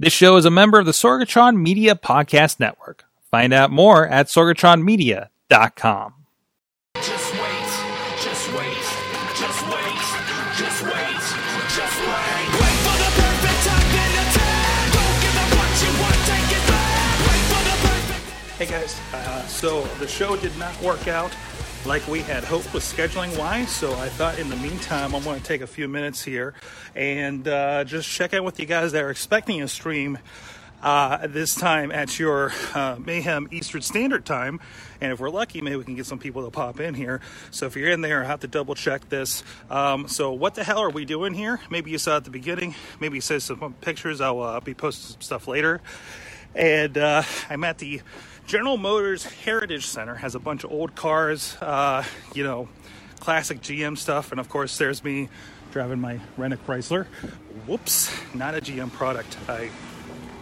This show is a member of the Sorgatron Media Podcast Network. Find out more at sorgatronmedia.com. Just wait, just wait, just wait, just wait, just wait. Wait for the perfect time then attack. Don't give up what you want, take it back. Wait for the perfect. Hey guys, uh, so the show did not work out like we had hoped with scheduling wise, so I thought in the meantime I'm going to take a few minutes here and uh, just check in with you guys that are expecting a stream uh, this time at your uh, Mayhem Eastern Standard Time. And if we're lucky, maybe we can get some people to pop in here. So if you're in there, I have to double check this. Um, so what the hell are we doing here? Maybe you saw at the beginning. Maybe you saw some pictures. I'll uh, be posting some stuff later. And uh, I'm at the General Motors Heritage Center. Has a bunch of old cars, uh, you know, classic GM stuff. And of course, there's me driving my Rennick Chrysler. Whoops, not a GM product. I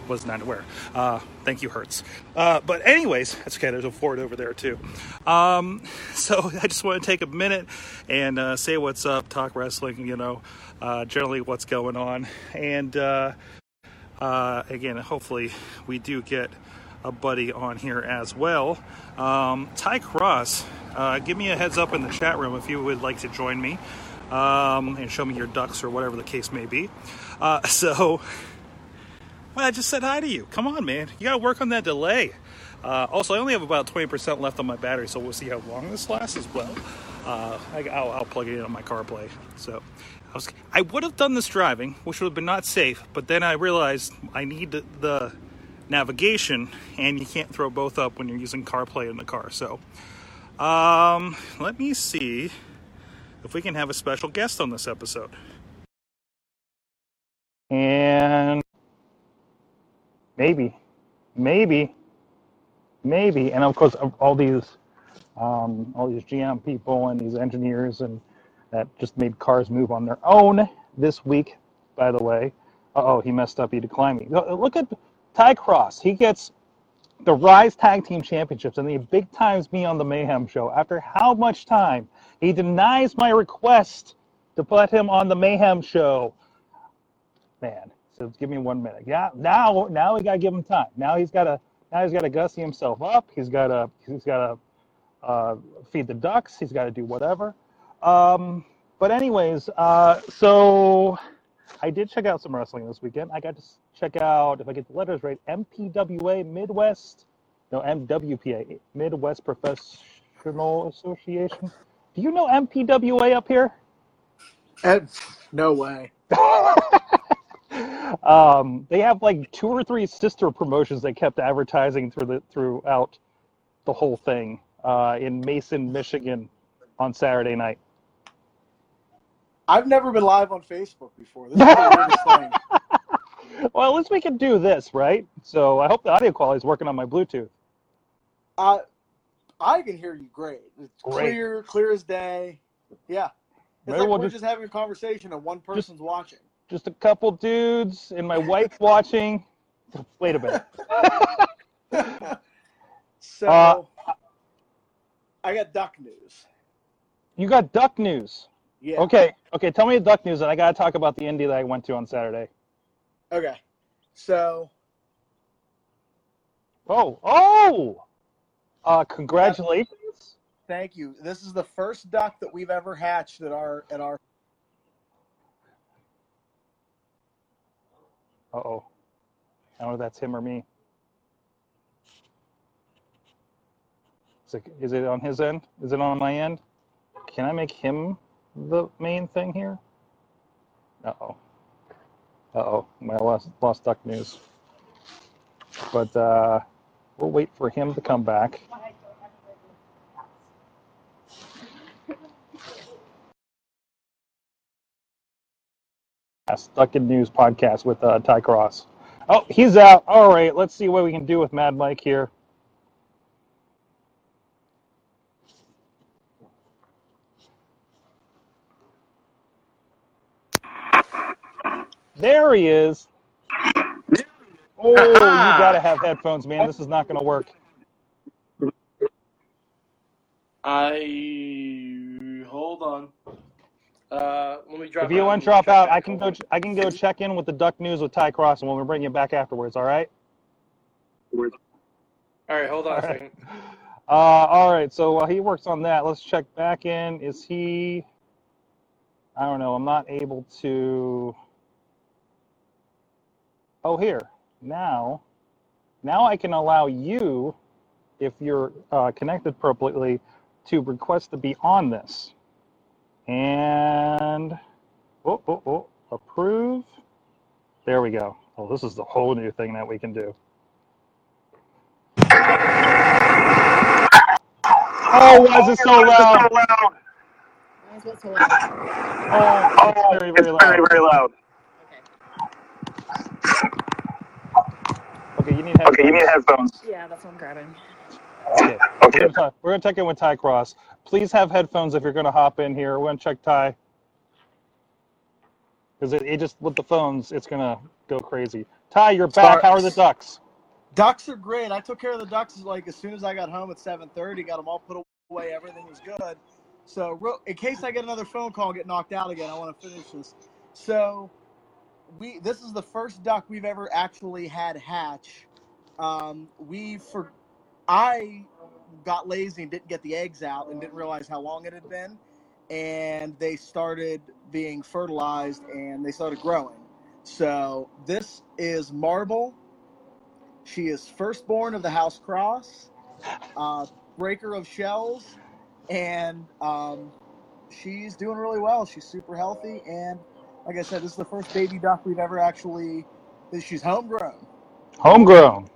was not aware. Uh, thank you, Hertz. Uh, but anyways, that's okay. There's a Ford over there too. Um, so I just want to take a minute and uh, say what's up, talk wrestling. You know, uh, generally what's going on, and uh, uh, again, hopefully we do get a buddy on here as well. Um, Ty Cross, uh, give me a heads up in the chat room if you would like to join me um, and show me your ducks or whatever the case may be. Uh, so, well, I just said hi to you. Come on, man. You got to work on that delay. Uh, also, I only have about 20% left on my battery, so we'll see how long this lasts as well. Uh, I, will I'll plug it in on my CarPlay. So, I, was, I would have done this driving, which would have been not safe, but then I realized I need the, the navigation, and you can't throw both up when you're using CarPlay in the car. So, um, let me see if we can have a special guest on this episode. And maybe, maybe, maybe, and of course, all these, um, all these GM people and these engineers and that just made cars move on their own this week. By the way, oh, he messed up. He declined me. Look at Ty Cross. He gets the Rise Tag Team Championships and the big times me on the Mayhem show. After how much time he denies my request to put him on the Mayhem show. Man, so give me one minute. Yeah, now now we gotta give him time. Now he's gotta now he's gotta gussy himself up. He's gotta he's gotta uh, feed the ducks. He's got to do whatever. Um, but anyways, uh, so I did check out some wrestling this weekend. I got to check out, if I get the letters right, MPWA Midwest, no, MWPA, Midwest Professional Association. Do you know MPWA up here? No way. um, they have like two or three sister promotions they kept advertising through the throughout the whole thing uh, in Mason, Michigan, on Saturday night. I've never been live on Facebook before. This is the weirdest thing. Well, at least we can do this, right? So I hope the audio quality is working on my Bluetooth. Uh, I can hear you great. It's Great. clear, clear as day. Yeah. It's Maybe like we'll we're just- just, having a conversation and one person's watching. Just a couple dudes and my wife watching. Wait a minute. So Uh, I got duck news. You got duck news. Yeah. Okay, okay. Tell me the duck news, and I gotta talk about the indie that I went to on Saturday. Okay. So Oh, oh! Uh, congratulations. thank you. This is the first duck that we've ever hatched at our at our Uh oh. I don't know if that's him or me. Is it, is it on his end? Is it on my end? Can I make him the main thing here? Uh oh. Uh oh. My lost, lost duck news. But uh, we'll wait for him to come back. Stuck in News podcast with uh, Ty Cross. Oh, he's out. All right, let's see what we can do with Mad Mike here. There he is. Oh, you gotta have headphones, man. This is not gonna work. I hold on. Uh, let me drop. If you want to drop out. I can go. I can go check in with the Duck News with Ty Cross, and we'll bring you back afterwards. All right. All right, hold on All a right. second. Uh, all right. So while he works on that, let's check back in. Is he? I don't know. I'm not able to. Oh, here. Now, now I can allow you, if you're uh, connected appropriately, to request to be on this. And oh, oh, oh, approve. There we go. Oh, this is the whole new thing that we can do. Oh, why is it so loud? Why is what so loud? Oh, it's very, very loud. very loud. Okay. Okay, you need Okay, you need headphones. headphones. Yeah, that's what I'm grabbing. Okay, we're Okay. gonna talk, we're gonna check in with Ty Cross. Please have headphones if you're gonna hop in here. We're gonna check Ty because it, it just with the phones, it's gonna go crazy. Ty, you're back. Sorry. How are the Ducks? Ducks are great. I took care of the ducks like as soon as I got home at 7:30. Got them all put away. Everything was good. So in case I get another phone call get knocked out again, I want to finish this. So we this is the first duck we've ever actually had hatch. Um, we for I got lazy and didn't get the eggs out and didn't realize how long it had been, and they started being fertilized and they started growing. So this is Marble. She is firstborn of the House Cross, uh, breaker of shells, and um, she's doing really well. She's super healthy, and like I said, this is the first baby duck we've ever actually. She's homegrown, Homegrown.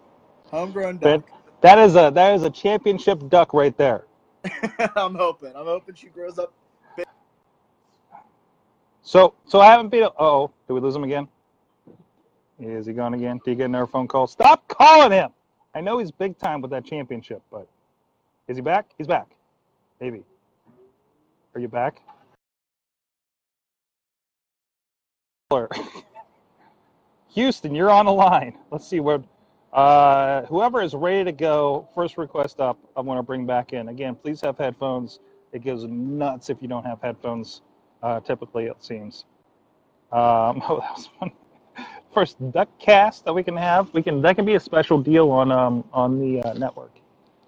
homegrown That duck. that is a that is a championship duck right there. I'm hoping. I'm hoping she grows up. Big. So so I haven't been. Oh, did we lose him again? Is he gone again? Did you get another phone call? Stop calling him. I know he's big time with that championship, but is he back? He's back. Maybe. Are you back? Houston, you're on the line. Let's see what. Uh, whoever is ready to go, first request up, I want to bring back in. Again, please have headphones. It goes nuts if you don't have headphones. Uh, typically, it seems. Um, oh, that was one. First duck cast that we can have. We can that can be a special deal on um on the uh, network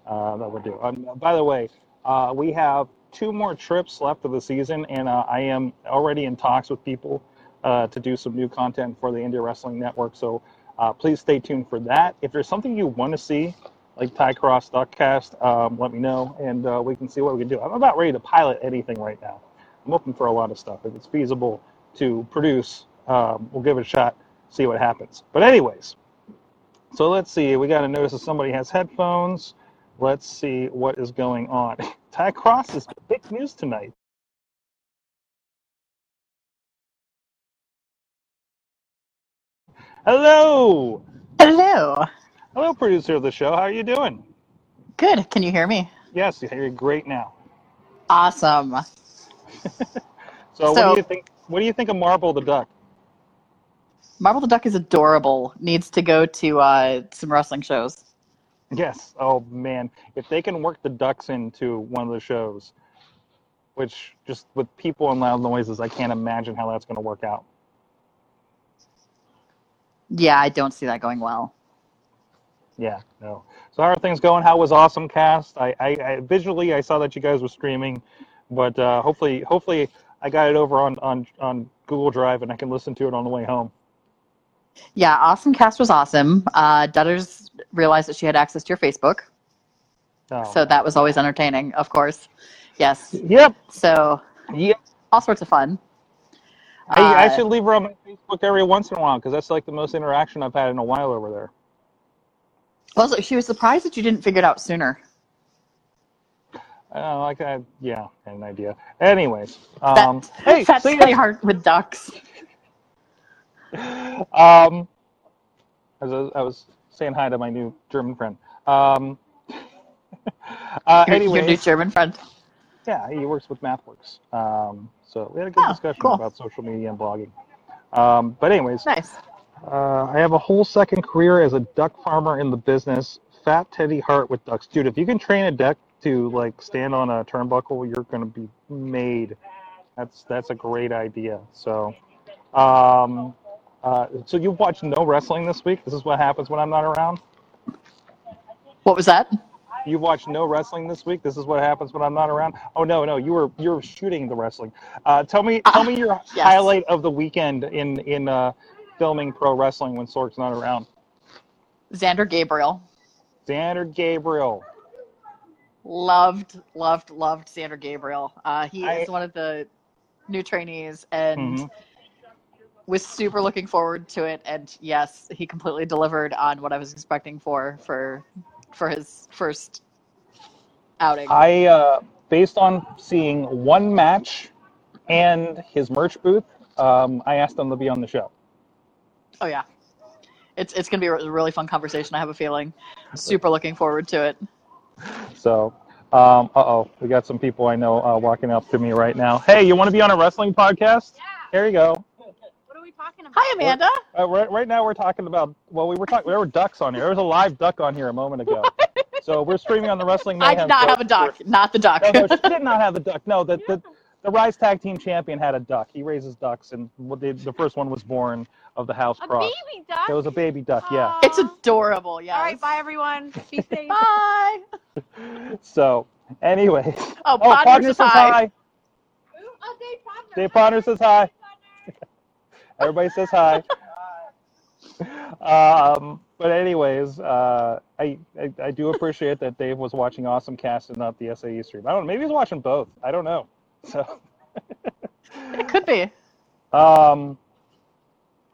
uh, that we'll do. Um, by the way, uh, we have two more trips left of the season, and uh, I am already in talks with people uh, to do some new content for the Indie Wrestling Network. So uh, please stay tuned for that. If there's something you want to see, like Ty Cross Duckcast, um, let me know, and uh, we can see what we can do. I'm about ready to pilot anything right now. I'm open for a lot of stuff. If it's feasible to produce, um, we'll give it a shot, see what happens. But anyways, so let's see. We got to notice that somebody has headphones. Let's see what is going on. Ty Cross is big news tonight. Hello, Hello. hello, producer of the show. How are you doing? Good. Can you hear me? Yes, you hear great now. Awesome. So, what do you think? What do you think of Marble the Duck? Marble the Duck is adorable. Needs to go to uh, some wrestling shows. Yes. Oh man, if they can work the ducks into one of the shows, which just with people and loud noises, I can't imagine how that's going to work out. Yeah, I don't see that going well. Yeah, no. So how are things going? How was Awesome Cast? I, I, I visually I saw that you guys were streaming, but uh, hopefully hopefully I got it over on, on on Google Drive and I can listen to it on the way home. Yeah, Awesome Cast was awesome. Uh, Dutters realized that she had access to your Facebook, Oh. so that was always entertaining, of course. Yes. Yep. So Yep. all sorts of fun. I, I Uh, should leave her on my Facebook every once in a while because that's like the most interaction I've had in a while over there. also, she was surprised that you didn't figure it out sooner. Uh, like I, yeah, I had an idea. Anyways, That um, hey, that's really ya. hard with ducks. Um, as I was, I was saying hi to my new German friend. Um, uh, Your, your new German friend. yeah, he works with MathWorks. Um, so we had a good Oh, discussion cool. about social media and blogging. Um, but anyways, Nice. uh, I have a whole second career as a duck farmer in the business. Fat Teddy Hart with ducks, dude. If you can train a duck to like stand on a turnbuckle, you're gonna be made. That's that's a great idea. So, um, uh, so you've watched no wrestling this week. This is what happens when I'm not around. What was that? You watched no wrestling this week. This is what happens when I'm not around. Oh no, no, you were you were shooting the wrestling. Uh, tell me, tell me your yes. highlight of the weekend in in uh, filming pro wrestling when Sorg's not around. Xander Gabriel. Xander Gabriel. Loved, loved, loved Xander Gabriel. Uh, he I- is one of the new trainees and Mhm. was super looking forward to it. And yes, he completely delivered on what I was expecting for for for his first outing. I, uh, based on seeing one match and his merch booth, um, I asked him to be on the show. oh yeah, it's it's gonna be a really fun conversation. I have a feeling. Super looking forward to it. So, um, uh oh, we got some people I know uh, walking up to me right now. Hey, you want to be on a wrestling podcast? Yeah. Here you go. What are we talking about? Hi, Amanda. Uh, right, right now we're talking about well, we were talking. There were ducks on here. There was a live duck on here a moment ago. so we're streaming on the Wrestling I did not show. have a duck. Not the duck. No, no, she did not have a duck. No, the, the the Rise Tag Team Champion had a duck. He raises ducks, and the, the first one was born of the house A cross. baby duck. It was a baby duck, yeah. Aw. it's adorable. Yes. All right, bye everyone. Be safe. Bye. So, anyway. Oh, Oh, Podner Podner says says hi. hi. Oh, Dave Podner. Dave Podner says hi. Everybody says hi. Um, but anyways, uh, I, I I do appreciate that Dave was watching Awesome Cast and not the SAE stream. I don't know. Maybe he's watching both. I don't know. So, It could be. um,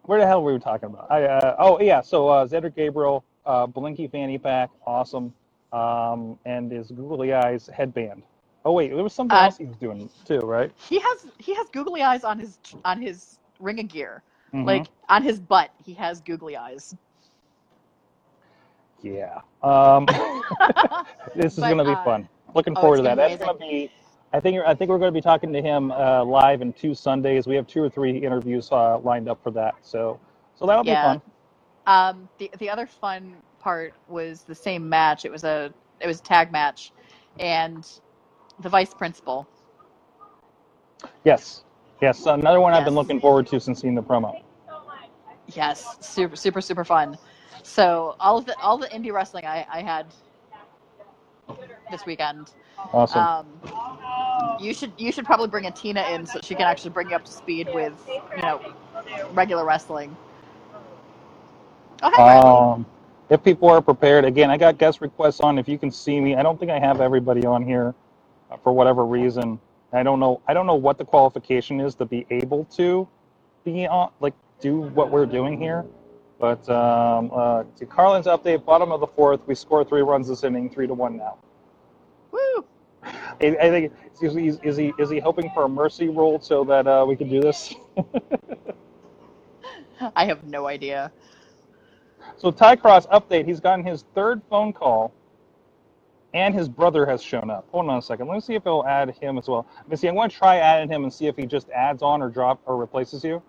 where the hell were we talking about? I, uh, oh yeah, so uh, Xander Gabriel, uh, Blinky fanny pack, awesome, um, and his googly eyes headband. Oh wait, there was something Uh, else he was doing too, right? He has he has googly eyes on his on his ring of gear. Mhm. Like on his butt, he has googly eyes. Yeah. Um, this is going to be uh, fun. Looking oh, forward to that. gonna That's going to be. I think. I think we're going to be talking to him uh, live in two Sundays. We have two or three interviews uh, lined up for that. So, so that'll Yeah. be fun. Um, the the other fun part was the same match. It was a it was a tag match, and the vice principal. Yes. Yes. Another one I've been looking forward to since seeing the promo. Yes, super super super fun. So all of the all the indie wrestling I, I had this weekend. Awesome. Um, you should you should probably bring a Tina in so she can actually bring you up to speed with you know regular wrestling. Oh hi Um, if people are prepared, again, I got guest requests on. If you can see me, I don't think I have everybody on here uh, for whatever reason. I don't know. I don't know what the qualification is to be able to be on, like, do what we're doing here. But um, uh, to Carlin's update, bottom of the fourth, we score three runs this inning, three to one now. Woo! I, I think is he, is he is he hoping for a mercy rule so that uh, we can do this? I have no idea. So Ty Cross update. He's gotten his third phone call, and his brother has shown up. Hold on a second. Let me see if it'll add him as well. See. I'm going to try adding him and see if he just adds on or drop or replaces you.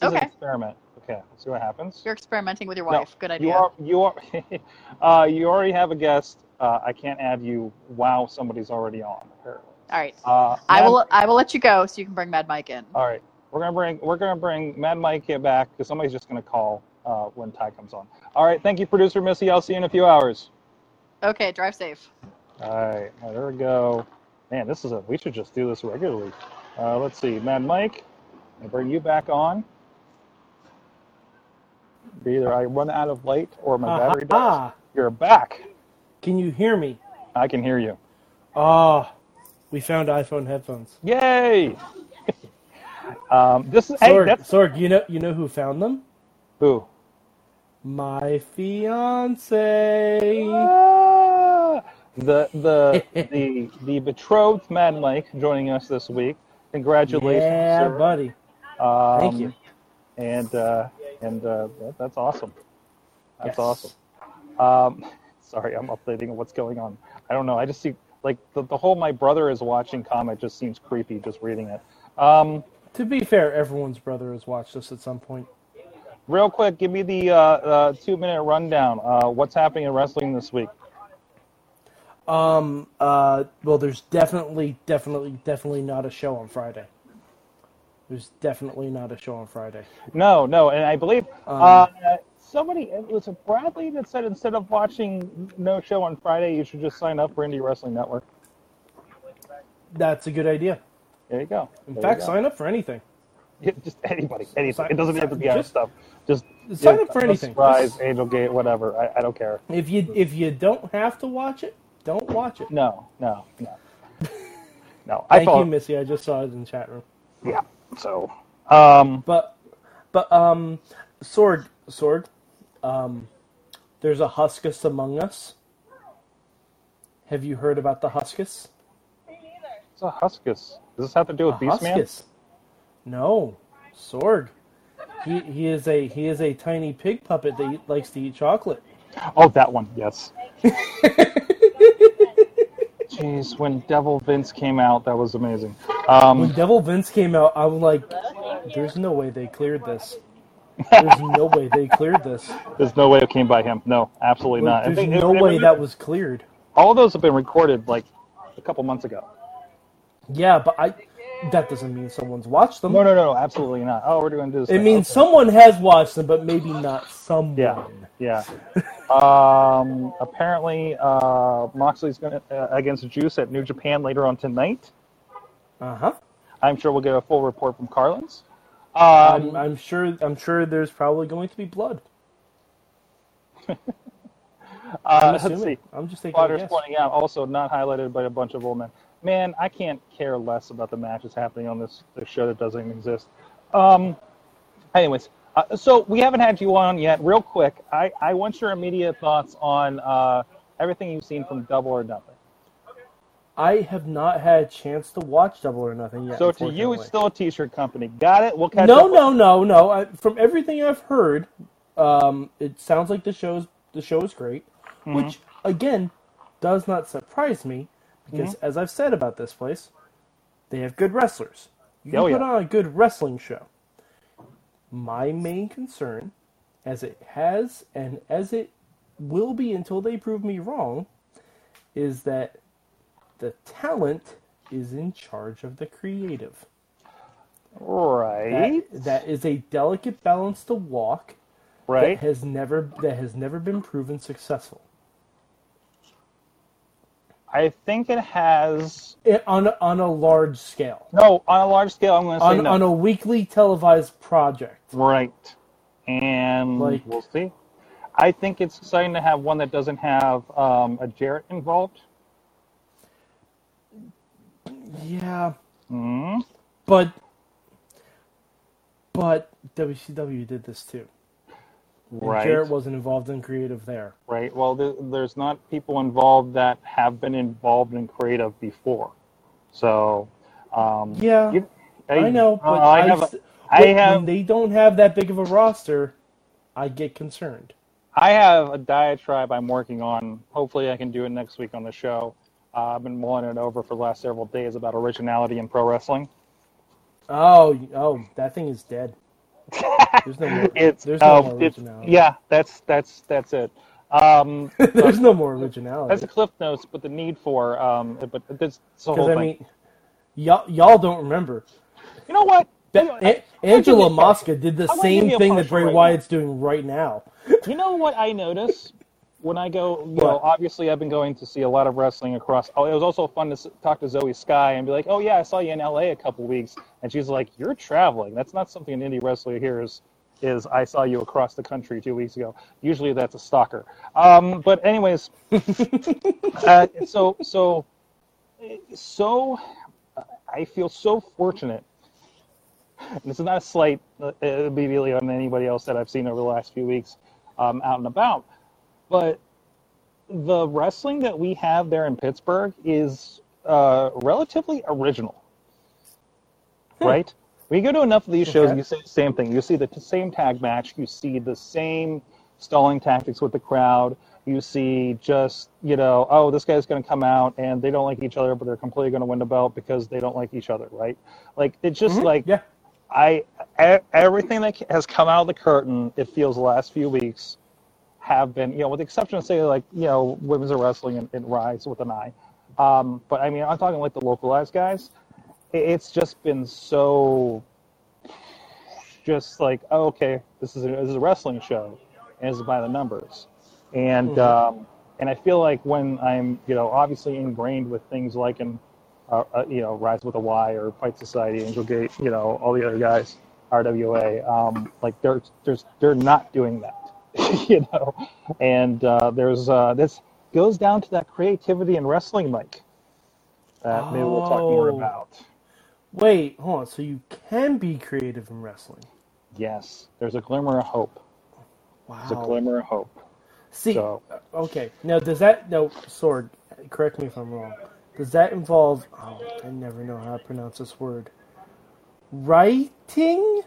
This is an Okay. experiment. Okay. Let's see what happens. You're experimenting with your No, wife. Good You idea. are you are uh, you already have a guest. Uh, I can't add you Wow, somebody's already on. Apparently. All right. Uh, I Mad- will I will let you go so you can bring Mad Mike in. All right. We're gonna bring we're gonna bring Mad Mike back because somebody's just gonna call uh, when Ty comes on. All right. Thank you, producer Missy. I'll see you in a few hours. Okay, drive safe. All right, well, there we go. Man, this is a. We should just do this regularly. Uh, let's see, Mad Mike. I bring you back on. Either I run out of light or my battery dies. Ah, You're back. can you hear me? I can hear you. Oh, we found iPhone headphones. Yay! um, this is hey, Sorg, that's Sorg, you know you know who found them? who. My fiance. Ah! The the the the betrothed Mad Mike joining us this week. Congratulations, yeah, sir. buddy. Um, Thank you. And uh, and uh, that, that's awesome. That's Yes. awesome. Um, sorry, I'm updating what's going on. I don't know. I just see like the, the whole my brother is watching comment just seems creepy just reading it. Um, To be fair, everyone's brother has watched this at some point. real quick, give me the uh, uh, two minute rundown. Uh, what's happening in wrestling this week? Um. Uh. Well, there's definitely, definitely, definitely not a show on Friday. There's definitely not a show on Friday. No, no, and I believe Um, uh, somebody it was it Bradley that said instead of watching no show on Friday, you should just sign up for Indie Wrestling Network. That's a good idea. There you go. In There fact, go. sign up for anything. Yeah, just anybody, anything. Sign- it doesn't have to be our stuff. Just sign yeah, up for anything. Rise, Just- Angel Gate, whatever. I, I don't care. If you if you don't have to watch it, don't watch it. No, no, no, no. I Thank thought, you, Missy. I just saw it in the chat room. yeah. So, um, But but um, sword sword, um, there's a Huskus among us. Have you heard about the Huskus? Me neither. It's a Huskus. Does this have to do with A Beastman? Huskus. No, sword. He he is a he is a tiny pig puppet that eat, likes to eat chocolate. Oh, that one. Yes. Jeez, when Devil Vince came out, that was amazing. Um, When Devil Vince came out, I was like, "There's no way they cleared this. There's no way they cleared this. there's no way it came by him. No, absolutely Like, not. There's think- no and- way and that was cleared." All of those have been recorded like a couple months ago. Yeah, but I that doesn't mean someone's watched them. No, no, no, no, absolutely not. Oh, we're going to do this. It thing. means someone has watched them, but maybe not someone. Yeah, yeah. um, apparently, uh, Moxley's going uh, against Juice at New Japan later on tonight. Uh huh. I'm sure we'll get a full report from Carlins. I'm, Um, I'm sure. I'm sure there's probably going to be blood. uh, I'm let's assuming. see. I'm just taking a Waters pointing out also not highlighted by a bunch of old men. Man, I can't care less about the matches happening on this, this show that doesn't exist. Um, anyways, uh, so we haven't had you on yet. Real quick, I, I want your immediate thoughts on uh, everything you've seen from Double or Nothing. I have not had a chance to watch Double or Nothing yet. So to you, it's still a T-shirt company. Got it? We'll catch no, up. no, no, no. I, from everything I've heard, um, it sounds like the show's the show is great, Mm-hmm. which again does not surprise me because, Mm-hmm. as I've said about this place, they have good wrestlers. You can Oh, yeah. put on a good wrestling show. My main concern, as it has and as it will be until they prove me wrong, is that the talent is in charge of the creative. Right. That, that is a delicate balance to walk right. that has never that has never been proven successful I think it has. I- on a- on a large scale No, on a large scale, I'm going to say on no. on a weekly televised project. Right. And Like- we'll see. I think it's exciting to have one that doesn't have um, a Jarrett involved. Yeah, hmm but but WCW did this too. Right. Jarrett wasn't involved in creative there. Right. Well, there, there's not people involved that have been involved in creative before. So, um, Yeah, you- I know, uh, but I I have. s- I when have. they don't have that big of a roster, I get concerned. I have a diatribe I'm working on. Hopefully, I can do it next week on the show. Uh, I've been mulling it over for the last several days about originality in pro wrestling. Oh, oh, that thing is dead. There's no more. It's, there's no uh, more originality. yeah, that's that's that's it. Um, there's no more originality. that's the cliff notes, but the need for um, but this the Because whole I thing. mean, y'all y'all don't remember. you know what? Know, A- Angela I'll give you a Mosca did the I'm gonna give same thing that Bray right Wyatt's doing right now. You know what I notice when I go? You know, obviously I've been going to see a lot of wrestling across. Oh, it was also fun to talk to Zoe Sky and be like, "Oh yeah, I saw you in L.A. a couple weeks," and she's like, "You're traveling. That's not something an indie wrestler hears." Is I saw you across the country two weeks ago. Usually that's a stalker. Um, but anyways, uh, so so so I feel so fortunate. And this is not a slight uh, immediately on anybody else that I've seen over the last few weeks um, out and about, but the wrestling that we have there in Pittsburgh is uh, relatively original, right? When you go to enough of these shows, Okay. you see the same thing. You see the t- same tag match. You see the same stalling tactics with the crowd. You see just, you know, oh, this guy's going to come out and they don't like each other, but they're completely going to win the belt because they don't like each other, right? Like, it's just Mhm, like, yeah. I everything that has come out of the curtain, it feels the last few weeks have been, you know, with the exception of say like you know women's wrestling and, and Rise with an eye. Um, but I mean, I'm talking like the localized guys. It, it's just been so just like, oh, okay, this is a, this is a wrestling show, and it's by the numbers, and Mhm. um, and I feel like when I'm you know obviously ingrained with things like in uh, uh, you know Rise with a Y or Fight Society, Angel Gate, you know all the other guys, RWA, um, like they're there's they're not doing that, you know, and uh, there's uh, this goes down to that creativity in wrestling, Mike. That maybe we'll talk more Oh. about. Wait, hold on. So you can be creative in wrestling. Yes, there's a glimmer of hope. Wow, there's a glimmer of hope. See, So- uh, okay. Now, does that no sword? Correct me if I'm wrong. Does that involve? Oh, I never know how to pronounce this word. Writing?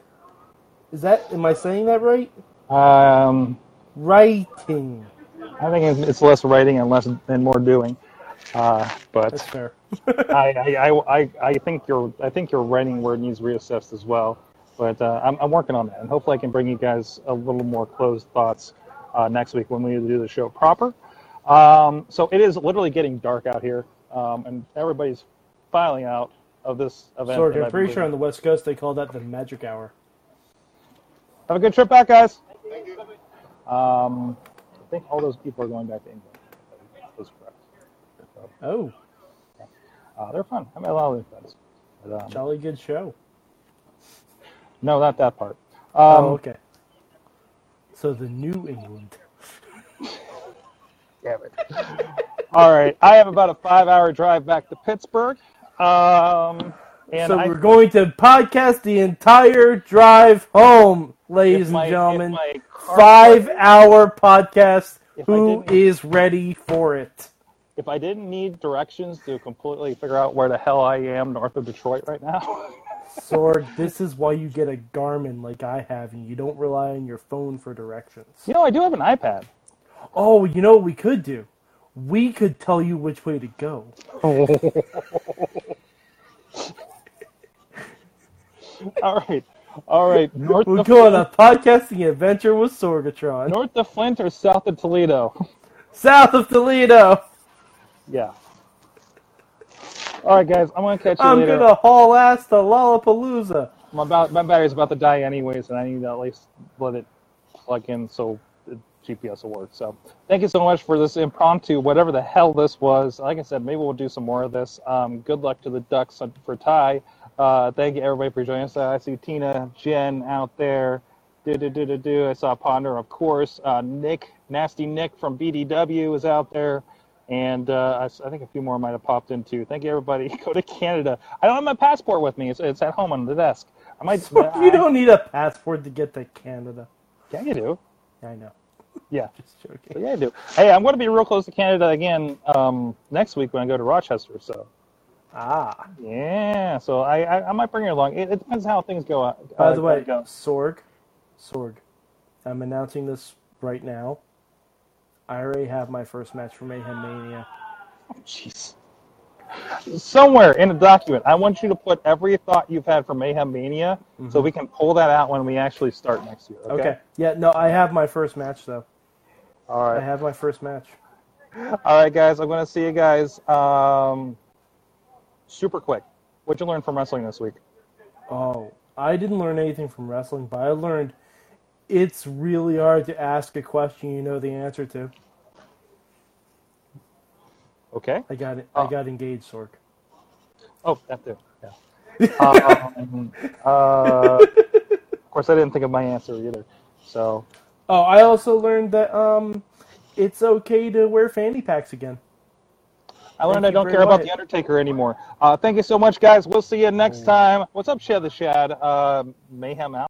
Is that? Am I saying that right? Um, Writing. I think it's, less writing and less and more doing. Uh, but That's fair. I, I, I, I, think your I think your writing word needs reassessed as well. But uh, I'm, I'm working on that, and hopefully I can bring you guys a little more closed thoughts uh, next week when we do the show proper. Um, so it is literally getting dark out here, um, and everybody's filing out of this event. That I'm pretty sure on the West Coast they call that the magic hour. Have a good trip back, guys. Um, I think all those people are going back to England. Those correct. So, Oh, uh, they're fun. I met a lot of their friends. But, um, jolly good show. no, not that part. Um, oh, okay. So the New England. Damn it. all right, I have about a five-hour drive back to Pittsburgh. Um, and so I, we're going to podcast the entire drive home, ladies my- and gentlemen. my car- Five-hour podcast. I is ready for it? if I didn't need directions to completely figure out where the hell I am north of Detroit right now, Sword, this is why you get a Garmin like I have, and you don't rely on your phone for directions. you know, I do have an iPad. Oh, you know what we could do? We could tell you which way to go. all right, all right, north We're of going on a podcasting adventure with Sorgatron. north of Flint or south of Toledo. South of Toledo. Yeah. All right, guys. I'm gonna catch you I'm later. gonna haul ass to Lollapalooza. I'm about my battery's about to die anyways, and I need to at least let it plug in so the GPS will work. So thank you so much for this impromptu, whatever the hell this was. Like I said, maybe we'll do some more of this. Um, good luck to the Ducks for Ty. Uh, thank you everybody for joining us. I see Tina, Jen out there. Do do do do do. I saw Ponder, of course. Uh, Nick, nasty Nick from BDW is out there. And uh, I s- I, think a few more might have popped in too. Thank you, everybody. Go to Canada. I don't have my passport with me. It's, it's at home on the desk. I might. you don't need a passport to get to Canada. Yeah, you do. Yeah, I know. Yeah. Just joking. But yeah, I do. Hey, I'm going to be real close to Canada again um, next week when I go to Rochester. So Ah. yeah, so I I, I might bring you along. It, it depends how things go. Uh, By the way, go. Sorg, Sorg, I'm announcing this right now. I already have my first match for Mayhem Mania. Oh, jeez. Somewhere in the document, I want you to put every thought you've had for Mayhem Mania, so we can pull that out when we actually start next year. Okay. Okay. Yeah, no, I have my first match though. All I have my first match. All right, guys. I'm going to see you guys um, super quick. What'd you learn from wrestling this week? Oh, I didn't learn anything from wrestling, but I learned it's really hard to ask a question you know the answer to. Okay. I got it. Oh. I got engaged, Sorg. Oh, that too. Yeah. um, uh, of course, I didn't think of my answer either. So, Oh, I also learned that um, it's okay to wear fanny packs again. I learned I don't very care about the Undertaker anymore. Uh, thank you so much, guys. We'll see you next time. What's up, Shad the Shad? Uh, Mayhem out.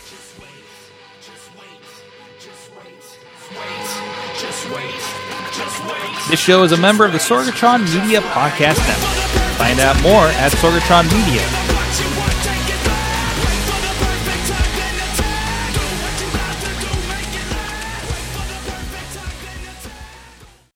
Just wait, just wait, just wait, wait, just wait, just wait. This show is a member of the Sorgatron Media Podcast Network. Find out more at sorgatronmedia.com.